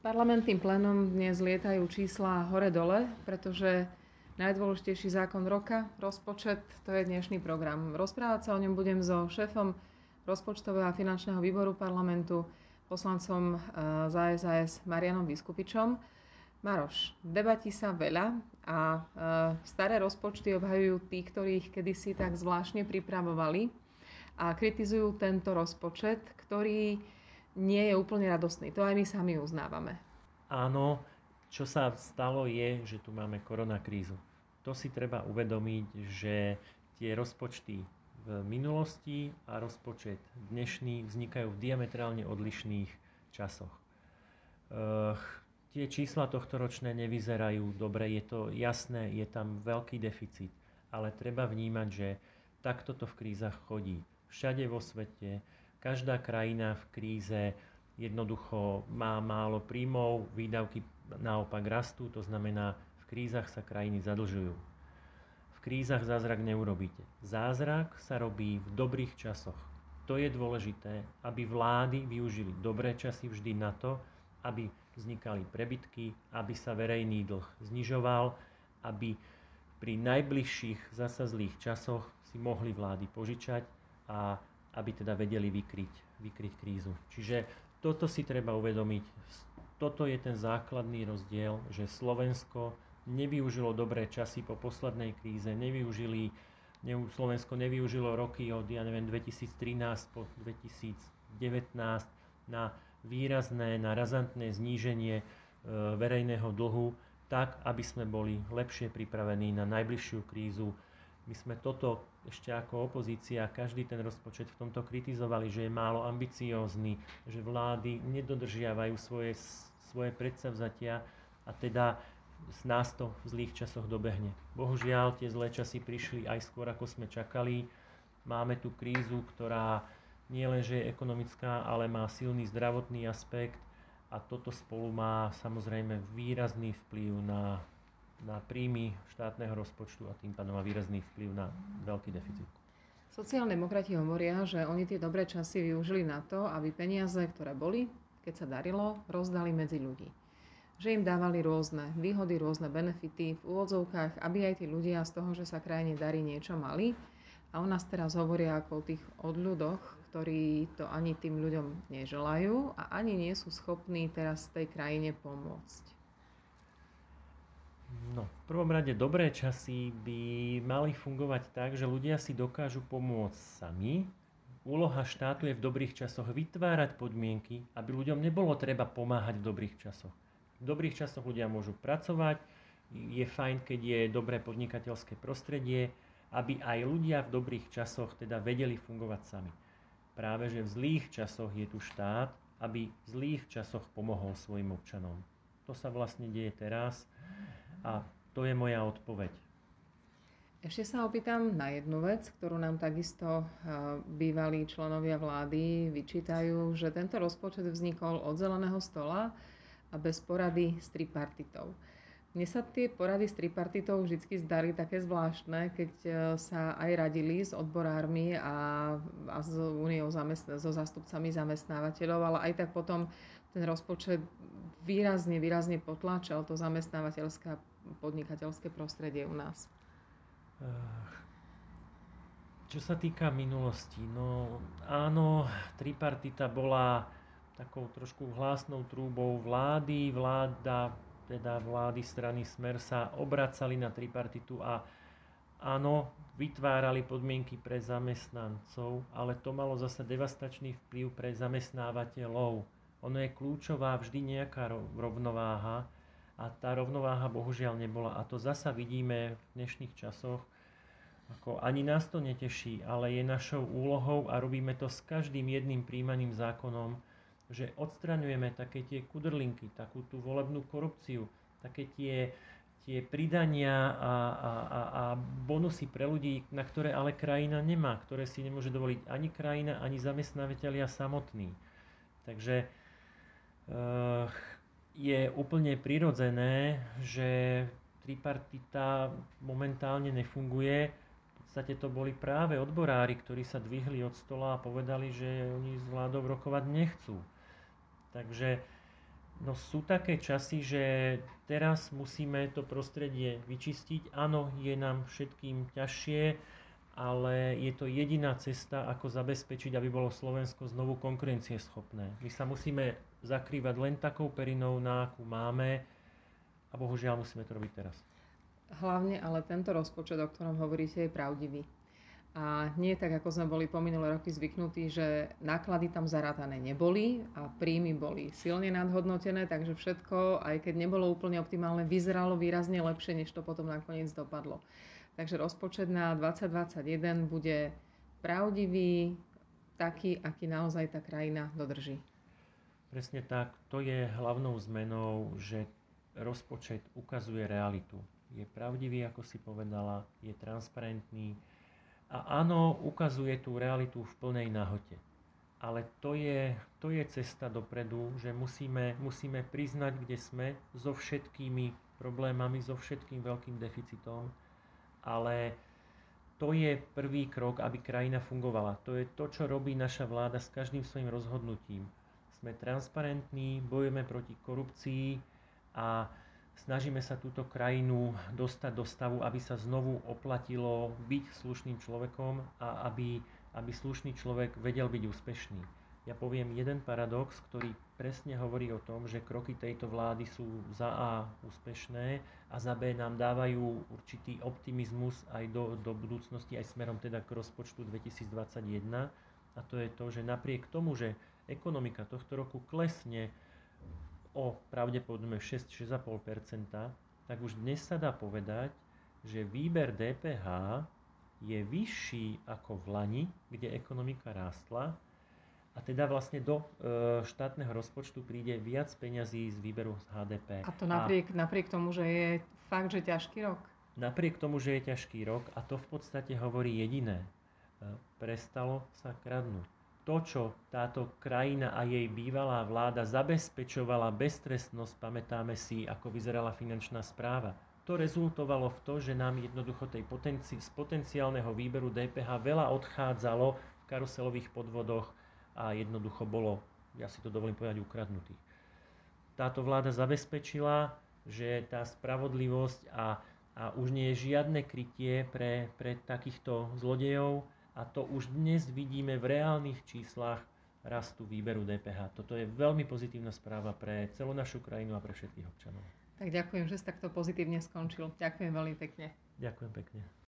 Parlamentným plénom dnes lietajú čísla hore-dole, pretože najdôležitejší zákon roka, rozpočet, to je dnešný program. Rozprávať sa o ňom budem so šéfom rozpočtového a finančného výboru parlamentu, poslancom eh, za SAS Marianom Vyskupičom. Maroš, debatí sa veľa a eh, staré rozpočty obhajujú tí, ktorých kedysi tak zvláštne pripravovali a kritizujú tento rozpočet, ktorý nie je úplne radostný. To aj my sami uznávame. Áno, čo sa stalo je, že tu máme koronakrízu. To si treba uvedomiť, že tie rozpočty v minulosti a rozpočet dnešný vznikajú v diametrálne odlišných časoch. Uh, tie čísla tohto ročné nevyzerajú dobre, je to jasné, je tam veľký deficit, ale treba vnímať, že takto to v krízach chodí. Všade vo svete, Každá krajina v kríze jednoducho má málo príjmov, výdavky naopak rastú, to znamená, v krízach sa krajiny zadlžujú. V krízach zázrak neurobíte. Zázrak sa robí v dobrých časoch. To je dôležité, aby vlády využili dobré časy vždy na to, aby vznikali prebytky, aby sa verejný dlh znižoval, aby pri najbližších zasa zlých časoch si mohli vlády požičať a aby teda vedeli vykryť, vykryť krízu. Čiže toto si treba uvedomiť. Toto je ten základný rozdiel, že Slovensko nevyužilo dobré časy po poslednej kríze, nevyužili, ne, Slovensko nevyužilo roky od, ja neviem, 2013 po 2019 na výrazné, na razantné zníženie e, verejného dlhu, tak, aby sme boli lepšie pripravení na najbližšiu krízu. My sme toto ešte ako opozícia každý ten rozpočet v tomto kritizovali, že je málo ambiciózny, že vlády nedodržiavajú svoje, svoje predsavzatia a teda z nás to v zlých časoch dobehne. Bohužiaľ, tie zlé časy prišli aj skôr, ako sme čakali. Máme tu krízu, ktorá nie len, že je ekonomická, ale má silný zdravotný aspekt a toto spolu má samozrejme výrazný vplyv na na príjmy štátneho rozpočtu a tým pádom má výrazný vplyv na veľký deficit. Sociálne demokrati hovoria, že oni tie dobré časy využili na to, aby peniaze, ktoré boli, keď sa darilo, rozdali medzi ľudí. Že im dávali rôzne výhody, rôzne benefity v úvodzovkách, aby aj tí ľudia z toho, že sa krajine darí, niečo mali. A u nás teraz hovoria ako o tých odľudoch, ktorí to ani tým ľuďom neželajú a ani nie sú schopní teraz tej krajine pomôcť. No, v prvom rade dobré časy by mali fungovať tak, že ľudia si dokážu pomôcť sami. Úloha štátu je v dobrých časoch vytvárať podmienky, aby ľuďom nebolo treba pomáhať v dobrých časoch. V dobrých časoch ľudia môžu pracovať, je fajn, keď je dobré podnikateľské prostredie, aby aj ľudia v dobrých časoch teda vedeli fungovať sami. Práve že v zlých časoch je tu štát, aby v zlých časoch pomohol svojim občanom. To sa vlastne deje teraz a to je moja odpoveď. Ešte sa opýtam na jednu vec, ktorú nám takisto bývalí členovia vlády vyčítajú, že tento rozpočet vznikol od zeleného stola a bez porady s tripartitou. Mne sa tie porady s tripartitou vždy zdali také zvláštne, keď e, sa aj radili s odborármi a, a s úniou so zástupcami zamestnávateľov, ale aj tak potom ten rozpočet výrazne, výrazne potláčal to zamestnávateľské a podnikateľské prostredie u nás. Čo sa týka minulosti, no áno, tripartita bola takou trošku hlásnou trúbou vlády, vláda teda vlády strany Smer sa obracali na tripartitu a áno, vytvárali podmienky pre zamestnancov, ale to malo zase devastačný vplyv pre zamestnávateľov. Ono je kľúčová vždy nejaká rovnováha a tá rovnováha bohužiaľ nebola. A to zasa vidíme v dnešných časoch, ako ani nás to neteší, ale je našou úlohou a robíme to s každým jedným príjmaným zákonom, že odstraňujeme také tie kudrlinky, takú tú volebnú korupciu, také tie, tie pridania a, a, a, a bonusy pre ľudí, na ktoré ale krajina nemá, ktoré si nemôže dovoliť ani krajina, ani zamestnávateľia samotní. Takže uh, je úplne prirodzené, že tripartita momentálne nefunguje. V podstate to boli práve odborári, ktorí sa dvihli od stola a povedali, že oni s vládou rokovať nechcú. Takže No sú také časy, že teraz musíme to prostredie vyčistiť. Áno, je nám všetkým ťažšie, ale je to jediná cesta, ako zabezpečiť, aby bolo Slovensko znovu konkurencieschopné. My sa musíme zakrývať len takou perinou, na akú máme a bohužiaľ musíme to robiť teraz. Hlavne ale tento rozpočet, o ktorom hovoríte, je pravdivý. A nie tak, ako sme boli po minulé roky zvyknutí, že náklady tam zarátané neboli a príjmy boli silne nadhodnotené, takže všetko, aj keď nebolo úplne optimálne, vyzeralo výrazne lepšie, než to potom nakoniec dopadlo. Takže rozpočet na 2021 bude pravdivý, taký, aký naozaj tá krajina dodrží. Presne tak. To je hlavnou zmenou, že rozpočet ukazuje realitu. Je pravdivý, ako si povedala, je transparentný, a áno, ukazuje tú realitu v plnej nahote. Ale to je, to je cesta dopredu, že musíme, musíme priznať, kde sme so všetkými problémami, so všetkým veľkým deficitom, ale to je prvý krok, aby krajina fungovala. To je to, čo robí naša vláda s každým svojim rozhodnutím. Sme transparentní, bojujeme proti korupcii a Snažíme sa túto krajinu dostať do stavu, aby sa znovu oplatilo byť slušným človekom a aby, aby slušný človek vedel byť úspešný. Ja poviem jeden paradox, ktorý presne hovorí o tom, že kroky tejto vlády sú za A úspešné a za B nám dávajú určitý optimizmus aj do, do budúcnosti, aj smerom teda k rozpočtu 2021. A to je to, že napriek tomu, že ekonomika tohto roku klesne o pravdepodobne 6-6,5%, tak už dnes sa dá povedať, že výber DPH je vyšší ako v Lani, kde ekonomika rástla a teda vlastne do e, štátneho rozpočtu príde viac peňazí z výberu z HDP. A to napriek, a napriek tomu, že je fakt, že ťažký rok? Napriek tomu, že je ťažký rok a to v podstate hovorí jediné. E, prestalo sa kradnúť to, čo táto krajina a jej bývalá vláda zabezpečovala beztrestnosť, pamätáme si, ako vyzerala finančná správa. To rezultovalo v to, že nám jednoducho tej potenci- z potenciálneho výberu DPH veľa odchádzalo v karuselových podvodoch a jednoducho bolo, ja si to dovolím povedať, ukradnutých. Táto vláda zabezpečila, že tá spravodlivosť a, a už nie je žiadne krytie pre, pre takýchto zlodejov, a to už dnes vidíme v reálnych číslach rastu výberu DPH. Toto je veľmi pozitívna správa pre celú našu krajinu a pre všetkých občanov. Tak ďakujem, že si takto pozitívne skončil. Ďakujem veľmi pekne. Ďakujem pekne.